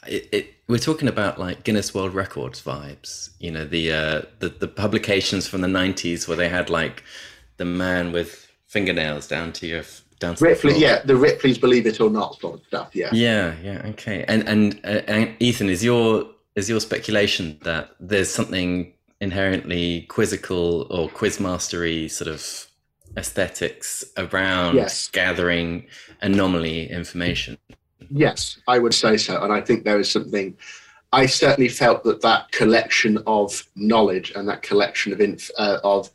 [SPEAKER 4] It, it, we're talking about like Guinness World Records vibes. You know, the uh, the the publications from the '90s where they had like the man with fingernails down to your down
[SPEAKER 2] Ripley, yeah, the Ripley's Believe It or Not sort of stuff. Yeah,
[SPEAKER 4] yeah, yeah. Okay, and and, uh, and Ethan, is your is your speculation that there's something inherently quizzical or quiz mastery sort of aesthetics around yes. gathering anomaly information.
[SPEAKER 2] Yes, I would say so. And I think there is something, I certainly felt that that collection of knowledge and that collection of, inf, uh, of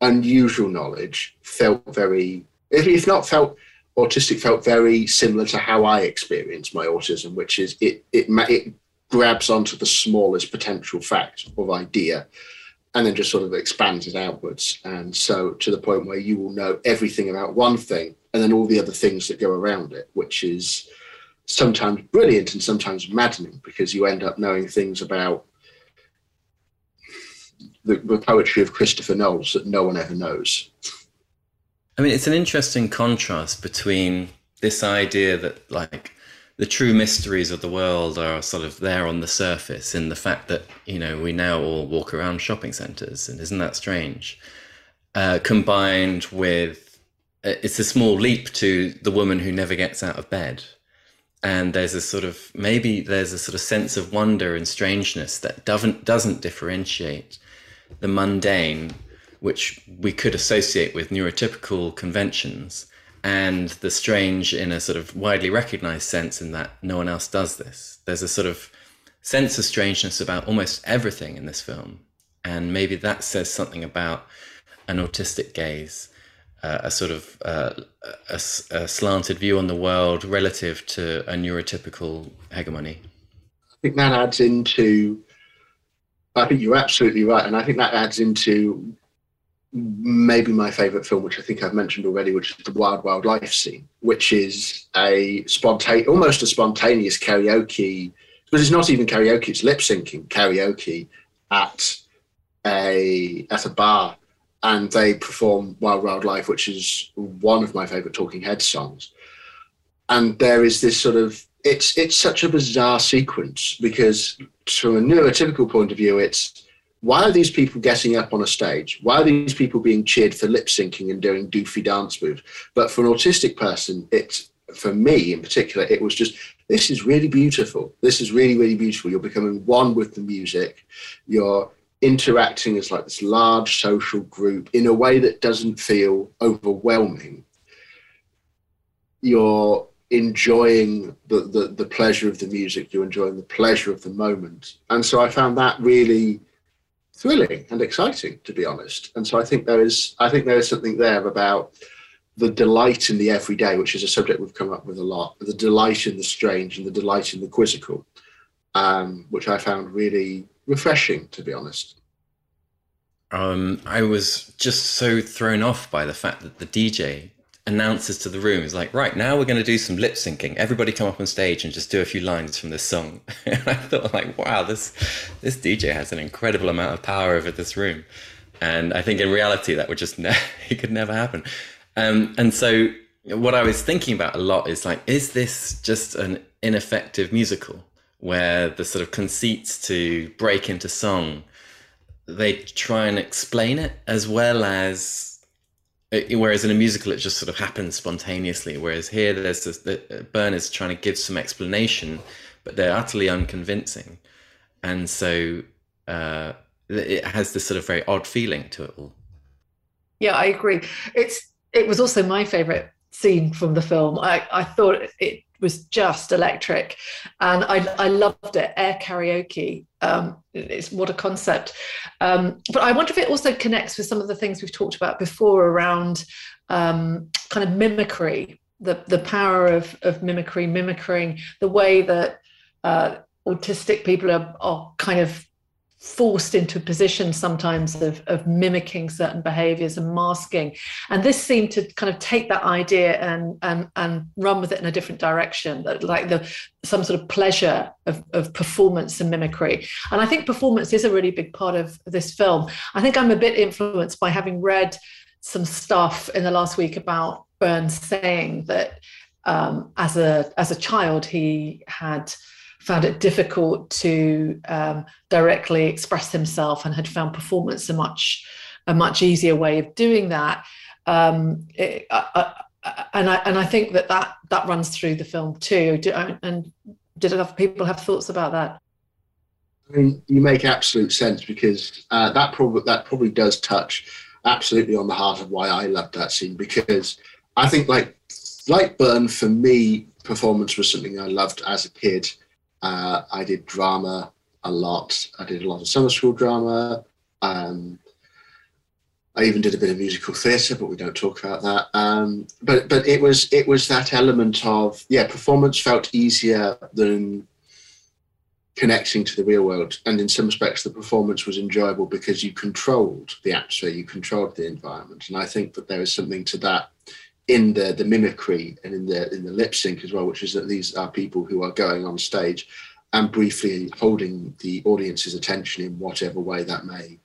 [SPEAKER 2] unusual knowledge felt very, if, if not felt autistic, felt very similar to how I experience my autism, which is it, it, it grabs onto the smallest potential fact or idea and then just sort of expands it outwards. And so to the point where you will know everything about one thing and then all the other things that go around it, which is sometimes brilliant and sometimes maddening because you end up knowing things about the, the poetry of Christopher Knowles that no one ever knows.
[SPEAKER 4] I mean, it's an interesting contrast between this idea that, like, the true mysteries of the world are sort of there on the surface in the fact that you know we now all walk around shopping centers and isn't that strange? Uh, combined with uh, it's a small leap to the woman who never gets out of bed. And there's a sort of maybe there's a sort of sense of wonder and strangeness that doesn't doesn't differentiate the mundane which we could associate with neurotypical conventions and the strange in a sort of widely recognized sense in that no one else does this. There's a sort of sense of strangeness about almost everything in this film. And maybe that says something about an autistic gaze, uh, a sort of uh, a, a, slanted view on the world relative to a neurotypical hegemony.
[SPEAKER 2] I think that adds into I think you're absolutely right, and I think that adds into maybe my favourite film, which I think I've mentioned already, which is the Wild Wild Life scene, which is a spontaneous, almost a spontaneous karaoke. But it's not even karaoke; it's lip syncing karaoke at a at a bar, and they perform Wild Wild Life, which is one of my favourite Talking Heads songs. And there is this sort of it's it's such a bizarre sequence because from a neurotypical point of view, it's why are these people getting up on a stage? Why are these people being cheered for lip syncing and doing doofy dance moves? But for an autistic person, it's for me in particular, it was just this is really beautiful. This is really, really beautiful. You're becoming one with the music. You're interacting as like this large social group in a way that doesn't feel overwhelming. You're enjoying the, the, the pleasure of the music, you're enjoying the pleasure of the moment. And so I found that really thrilling and exciting, to be honest. And so I think there is I think there is something there about the delight in the everyday, which is a subject we've come up with a lot, the delight in the strange and the delight in the quizzical, um, which I found really refreshing, to be honest.
[SPEAKER 4] Um, I was just so thrown off by the fact that the DJ announces to the room is like, right now we're going to do some lip syncing. Everybody come up on stage and just do a few lines from this song. and I thought like, wow, this this DJ has an incredible amount of power over this room. And I think in reality that would just ne- it could never happen. Um, and so what I was thinking about a lot is like, is this just an ineffective musical where the sort of conceits to break into song they try and explain it as well as whereas in a musical it just sort of happens spontaneously. Whereas here there's this the, Byrne is trying to give some explanation but they're utterly unconvincing. And so uh, it has this sort of very odd feeling to it all.
[SPEAKER 3] Yeah i agree. It's it was also my favorite scene from the film. I i thought it was just electric and i i loved it air karaoke um, it's what a concept. Um, but I wonder if it also connects with some of the things we've talked about before around um, kind of mimicry, the the power of of mimicry, mimicking the way that uh, autistic people are, are kind of forced into a position sometimes of, of mimicking certain behaviors and masking. And this seemed to kind of take that idea and and and run with it in a different direction like the some sort of pleasure of, of performance and mimicry. And i think performance is a really big part of this film. I think i'm a bit influenced by having read some stuff in the last week about Byrne's saying that um, as a as a child he had found it difficult to um, directly express himself and had found performance a much a much easier way of doing that. Um, it, I, I, and I and I think that that that runs through the film too. Do, and did other people have thoughts about that?
[SPEAKER 2] I mean, you make absolute sense because uh, that probably that probably does touch absolutely on the heart of why I loved that scene because I think like like Byrne for me performance was something I loved as a kid uh, I did drama a lot. I did a lot of summer school drama. Um, I even did a bit of musical theatre, but we don't talk about that. Um, but but it was it was that element of yeah, performance felt easier than connecting to the real world, and in some respects, the performance was enjoyable because you controlled the atmosphere, you controlled the environment, and I think that there is something to that in the the mimicry and in the in the lip sync as well, which is that these are people who are going on stage and briefly holding the audience's attention in whatever way that may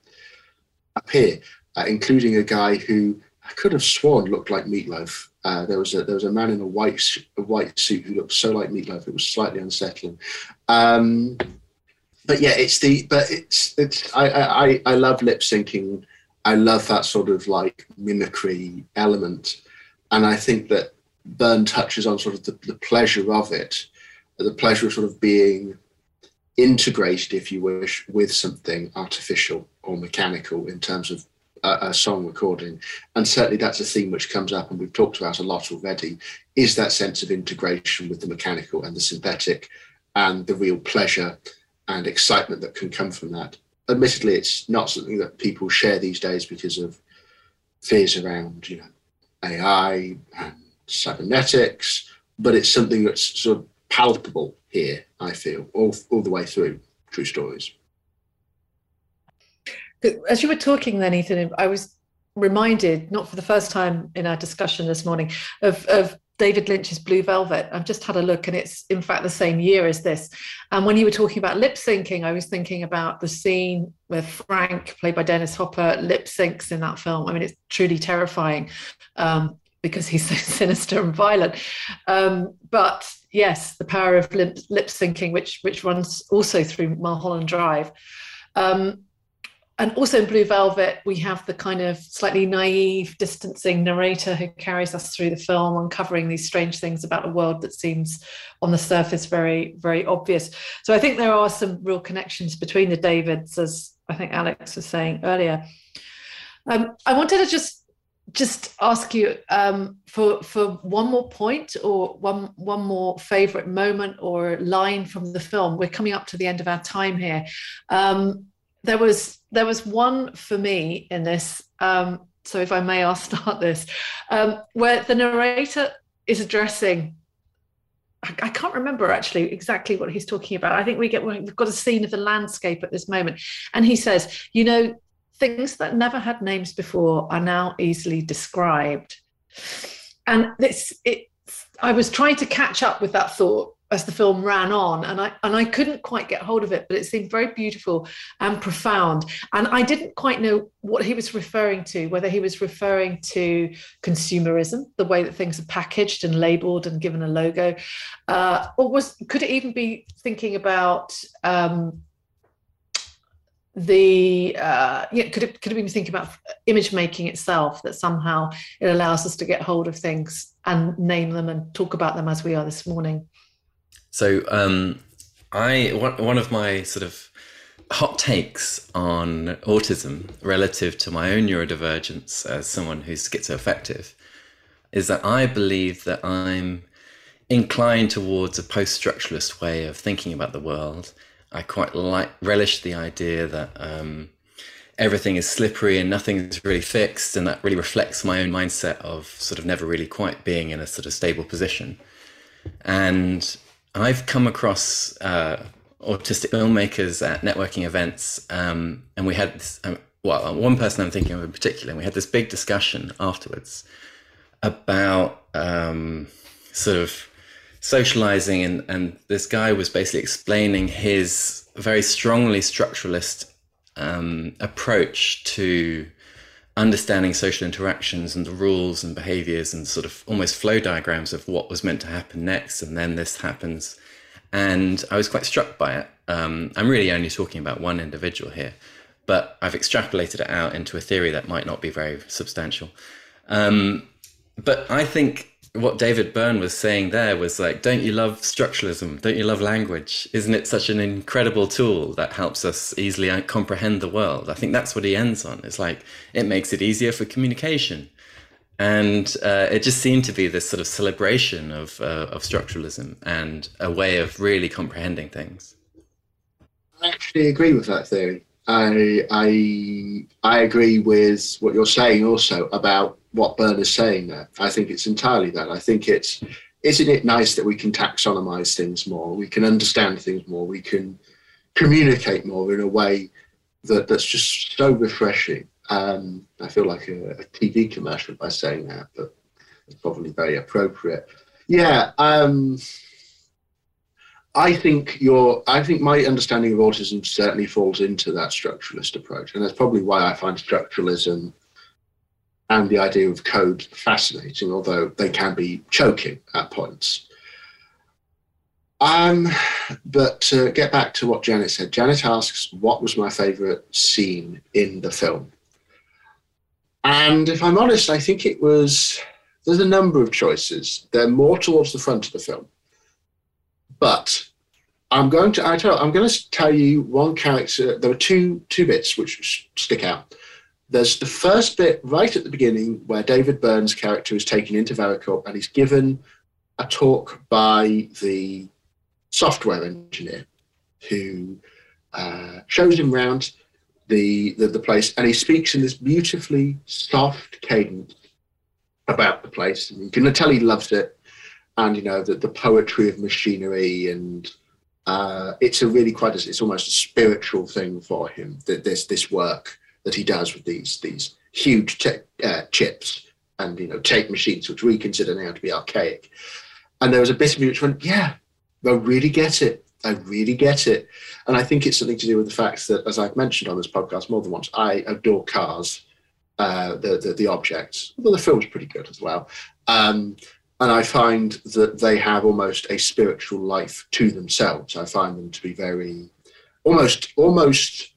[SPEAKER 2] appear, uh, including a guy who I could have sworn looked like Meatloaf. Uh, there was a there was a man in a white a white suit who looked so like Meatloaf it was slightly unsettling. Um, but yeah, it's the but it's it's I I I love lip syncing. I love that sort of like mimicry element and I think that Byrne touches on sort of the, the pleasure of it, the pleasure of sort of being integrated, if you wish, with something artificial or mechanical in terms of a, a, song recording. And certainly that's a theme which comes up and we've talked about a lot already, is that sense of integration with the mechanical and the synthetic and the real pleasure and excitement that can come from that. Admittedly, it's not something that people share these days because of fears around, you know, AI and cybernetics, but it's something that's sort of palpable here, I feel, all, all the way through True Stories.
[SPEAKER 3] As you were talking then, Ethan, I was reminded, not for the first time in our discussion this morning, of, of David Lynch's Blue Velvet. I've just had a look, and it's in fact the same year as this. And when you were talking about lip syncing, I was thinking about the scene where Frank, played by Dennis Hopper, lip syncs in that film. I mean, it's truly terrifying um, because he's so sinister and violent. Um, but yes, the power of lip, lip syncing, which which runs also through Mulholland Drive. Um, and also in Blue Velvet, we have the kind of slightly naive, distancing narrator who carries us through the film, uncovering these strange things about a world that seems on the surface very, very obvious. So I think there are some real connections between the Davids, as I think Alex was saying earlier. Um, I wanted to just just ask you um, for for one more point or one one more favorite moment or line from the film. We're coming up to the end of our time here. Um, there was there was one for me in this. Um, so if I may, I'll start this, um, where the narrator is addressing. I, I can't remember actually exactly what he's talking about. I think we get we've got a scene of the landscape at this moment, and he says, "You know, things that never had names before are now easily described." And this, it, I was trying to catch up with that thought as the film ran on and I and I couldn't quite get hold of it but it seemed very beautiful and profound. And I didn't quite know what he was referring to whether he was referring to consumerism the way that things are packaged and labeled and given a logo uh, or was could it even be thinking about um, the uh, yeah could it could it be thinking about image making itself that somehow it allows us to get hold of things and name them and talk about them as we are this morning
[SPEAKER 4] so um, I one, of my sort of hot takes on autism relative to my own neurodivergence as someone who's schizoaffective is that I believe that I'm inclined towards a post-structuralist way of thinking about the world. I quite like relish the idea that um, everything is slippery and nothing's really fixed, and that really reflects my own mindset of sort of never really quite being in a sort of stable position. And I've come across uh, autistic filmmakers at networking events, um, and we had this, um, well, one person I'm thinking of in particular, and we had this big discussion afterwards about um, sort of socializing, and, and this guy was basically explaining his very strongly structuralist um, approach to understanding social interactions and the rules and behaviors and sort of almost flow diagrams of what was meant to happen next and then this happens. And i was quite struck by it. Um, i'm really only talking about one individual here but i've extrapolated it out into a theory that might not be very substantial. Um, but i think what David Byrne was saying there was like, don't you love structuralism? Don't you love language? Isn't it such an incredible tool that helps us easily comprehend the world? I think that's what he ends on. It's like, it makes it easier for communication. And uh, it just seemed to be this sort of celebration of, uh, of structuralism and a way of really comprehending things.
[SPEAKER 2] I actually agree with that theory. I, I, I agree with what you're saying also about what Byrne is saying there. I think it's entirely that. I think it's isn't it nice that we can taxonomize things more, we can understand things more, we can communicate more in a way that, that's just so refreshing. Um, I feel like a, a, TV commercial by saying that, but it's probably very appropriate. Yeah, um, I think your I think my understanding of autism certainly falls into that structuralist approach, and that's probably why I find structuralism and the idea of code fascinating, although they can be choking at points. Um, but to get back to what Janet said, Janet asks, What was my favourite scene in the film? And if I'm honest, I think it was there's a number of choices. They're more towards the front of the film. But I'm going to I tell I'm going to tell you one character. There are two two bits which stick out. There's the first bit right at the beginning where David Byrne's character is taken into Varicorp and he's given a talk by the software engineer who uh, shows him around the, the, the place and he speaks in this beautifully soft cadence about the place. And you can tell he loves it and you know the, the poetry of machinery and uh, it's a really quite a, it's almost a spiritual thing for him that this this work that he does with these these huge te- uh, chips and you know tape machines, which we consider now to be archaic. And there was a bit of me which went, yeah, I really get it. I really get it. And I think it's something to do with the fact that, as I've mentioned on this podcast more than once, I adore cars, uh, the, the, the objects. Well, the film's pretty good as well. Um, and I find that they have almost a spiritual life to themselves. I find them to be very, almost, almost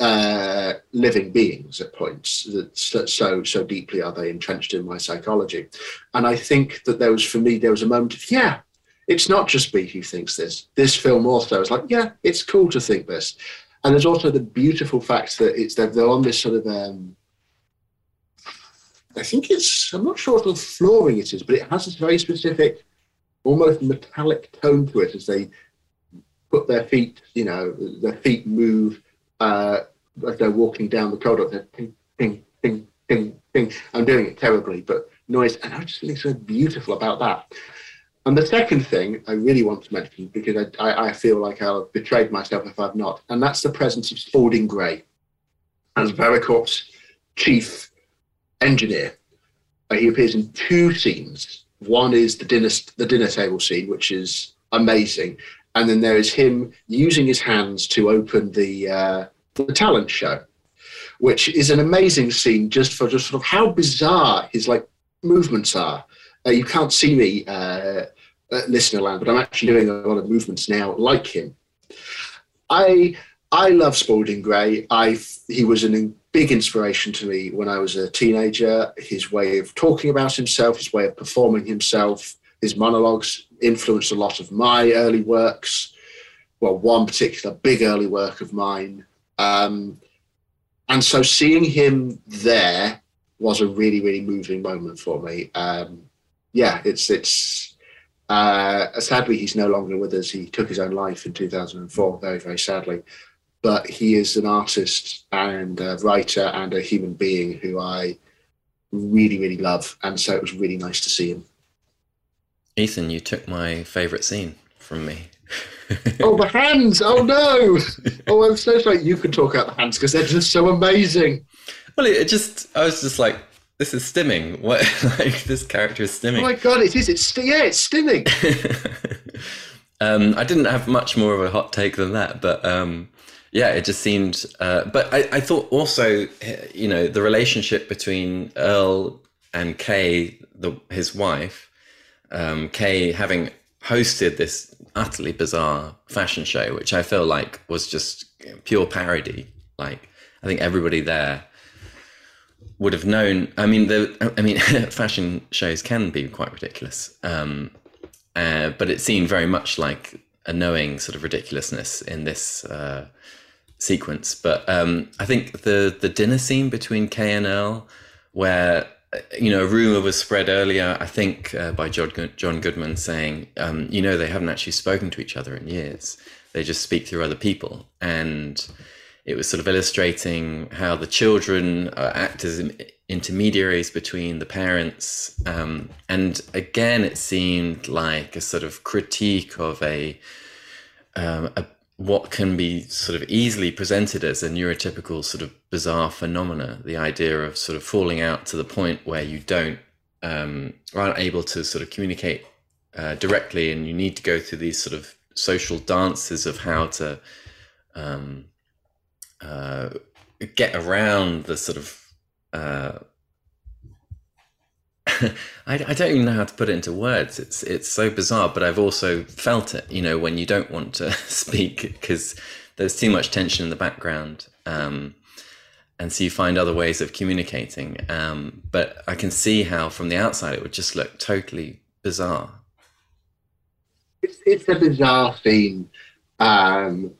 [SPEAKER 2] uh, living beings at points. That so so deeply are they entrenched in my psychology, and I think that there was for me there was a moment of yeah, it's not just me who thinks this. This film also is like yeah, it's cool to think this, and there's also the beautiful fact that it's they're, they're on this sort of um, I think it's I'm not sure what sort of flooring it is, but it has this very specific, almost metallic tone to it as they put their feet, you know, their feet move uh, as they're walking down the corridor, they're ping, ping, ping. I'm doing it terribly, but noise. And I just think so beautiful about that. And the second thing I really want to mention, because I, I, I feel like I'll have betrayed myself if I've not, and that's the presence of Spalding Gray as Varicorp's chief engineer. He appears in two scenes. One is the dinner, the dinner table scene, which is amazing and then there is him using his hands to open the uh, the talent show, which is an amazing scene just for just sort of how bizarre his like movements are. Uh, you can't see me, uh, uh, listener but I'm actually doing a lot of movements now like him. I I love Spalding Gray. I he was a big inspiration to me when I was a teenager. His way of talking about himself, his way of performing himself, his monologues influenced a lot of my early works. Well, one particular big early work of mine. Um, and so seeing him there was a really, really moving moment for me. Um, yeah, it's it's uh, sadly he's no longer with us. He took his own life in 2004, very, very sadly. But he is an artist and a writer and a human being who I really, really love. And so it was really nice to see him.
[SPEAKER 4] Ethan, you took my favourite scene from me.
[SPEAKER 2] oh, the hands! Oh no! Oh, I'm so sorry. You can talk about the hands because they're just so amazing.
[SPEAKER 4] Well, it just, I was just like, this is stimming. What, like, this character is stimming.
[SPEAKER 2] Oh my god, it is. It's, yeah, it's stimming.
[SPEAKER 4] um, I didn't have much more of a hot take than that, but um, yeah, it just seemed, uh, but I, I thought also, you know, the relationship between Earl and Kay, the, his wife, um, Kay having hosted this utterly bizarre fashion show, which I feel like was just pure parody. Like I think everybody there would have known. I mean, the I mean, fashion shows can be quite ridiculous, um, uh, but it seemed very much like a knowing sort of ridiculousness in this uh, sequence. But um, I think the the dinner scene between Kay and Earl, where you know, a rumor was spread earlier, I think, uh, by John, John Goodman saying, um, you know, they haven't actually spoken to each other in years. They just speak through other people. And it was sort of illustrating how the children act as intermediaries between the parents. Um, and again, it seemed like a sort of critique of a, um, a what can be sort of easily presented as a neurotypical sort of bizarre phenomena the idea of sort of falling out to the point where you don't um, aren't able to sort of communicate uh, directly and you need to go through these sort of social dances of how to um, uh, get around the sort of uh, I, I, don't even know how to put it into words. It's it's so bizarre, but I've also felt it. You know, when you don't want to speak because there's too much tension in the background, um, and so you find other ways of communicating. Um, but I can see how from the outside it would just look totally bizarre.
[SPEAKER 2] It's it's a bizarre scene, um,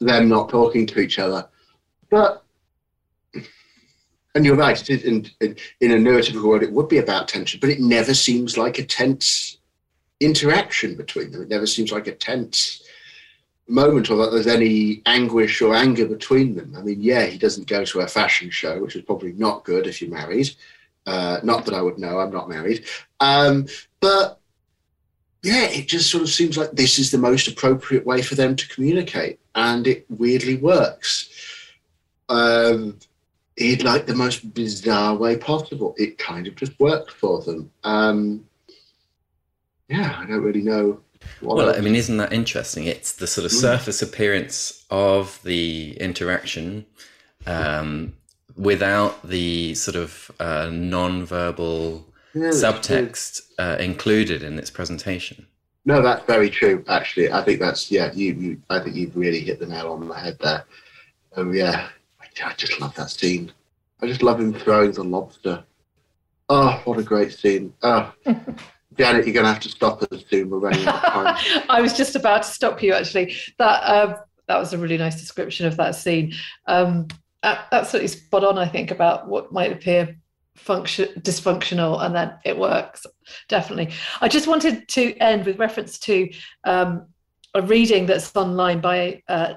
[SPEAKER 2] them not talking to each other, but and you're right, in, in, in a neurotypical world, it would be about tension, but it never seems like a tense interaction between them. It never seems like a tense moment or that there's any anguish or anger between them. I mean, yeah, he doesn't go to a fashion show, which is probably not good if you're married. Uh, not that I would know, I'm not married. Um, but yeah, it just sort of seems like this is the most appropriate way for them to communicate, and it weirdly works. um, in like the most bizarre way possible. It kind of just worked for them. Um, yeah, I don't really know.
[SPEAKER 4] well, else. I mean, isn't that interesting? It's the sort of mm. surface appearance of the interaction um, without the sort of uh, non-verbal yeah, subtext uh, included in its presentation.
[SPEAKER 2] No, that's very true. Actually, I think that's yeah. You, you I think you've really hit the nail on the head there. Oh yeah, I just love that scene. I just love him throwing the lobster. Oh, what a great scene! Oh, Janet, you're going to have to stop us soon. We're running out of time.
[SPEAKER 3] I was just about to stop you. Actually, that um, that was a really nice description of that scene. Um, absolutely spot on. I think about what might appear function dysfunctional and then it works definitely i just wanted to end with reference to um, a reading that's online by uh,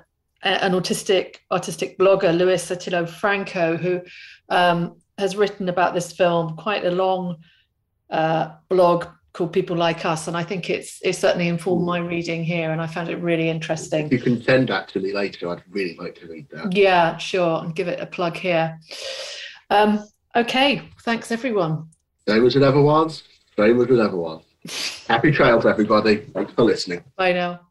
[SPEAKER 3] an autistic artistic blogger luis atilio franco who um, has written about this film quite a long uh, blog called people like us and i think it's it's certainly informed my reading here and i found it really interesting
[SPEAKER 2] if you can send that to me later i'd really like to read that
[SPEAKER 3] yeah sure and give it a plug here um, Okay, thanks everyone.
[SPEAKER 2] Same as it ever was. Same as it ever was. Happy trails, everybody. Thanks for listening.
[SPEAKER 3] Bye now.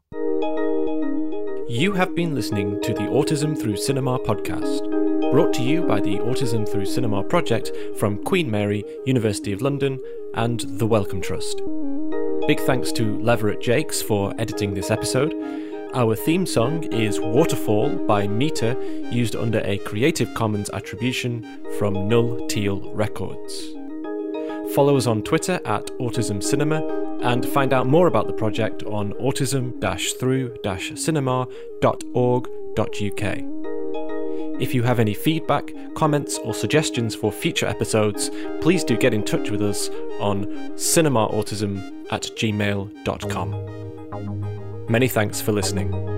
[SPEAKER 1] You have been listening to the Autism Through Cinema podcast, brought to you by the Autism Through Cinema project from Queen Mary, University of London, and the Wellcome Trust. Big thanks to Leverett Jakes for editing this episode our theme song is Waterfall by Meter, used under a Creative Commons attribution from Null Teal Records. Follow us on Twitter at Autism Cinema and find out more about the project on autism through cinema.org.uk. If you have any feedback, comments, or suggestions for future episodes, please do get in touch with us on cinemautism at gmail.com. Many thanks for listening.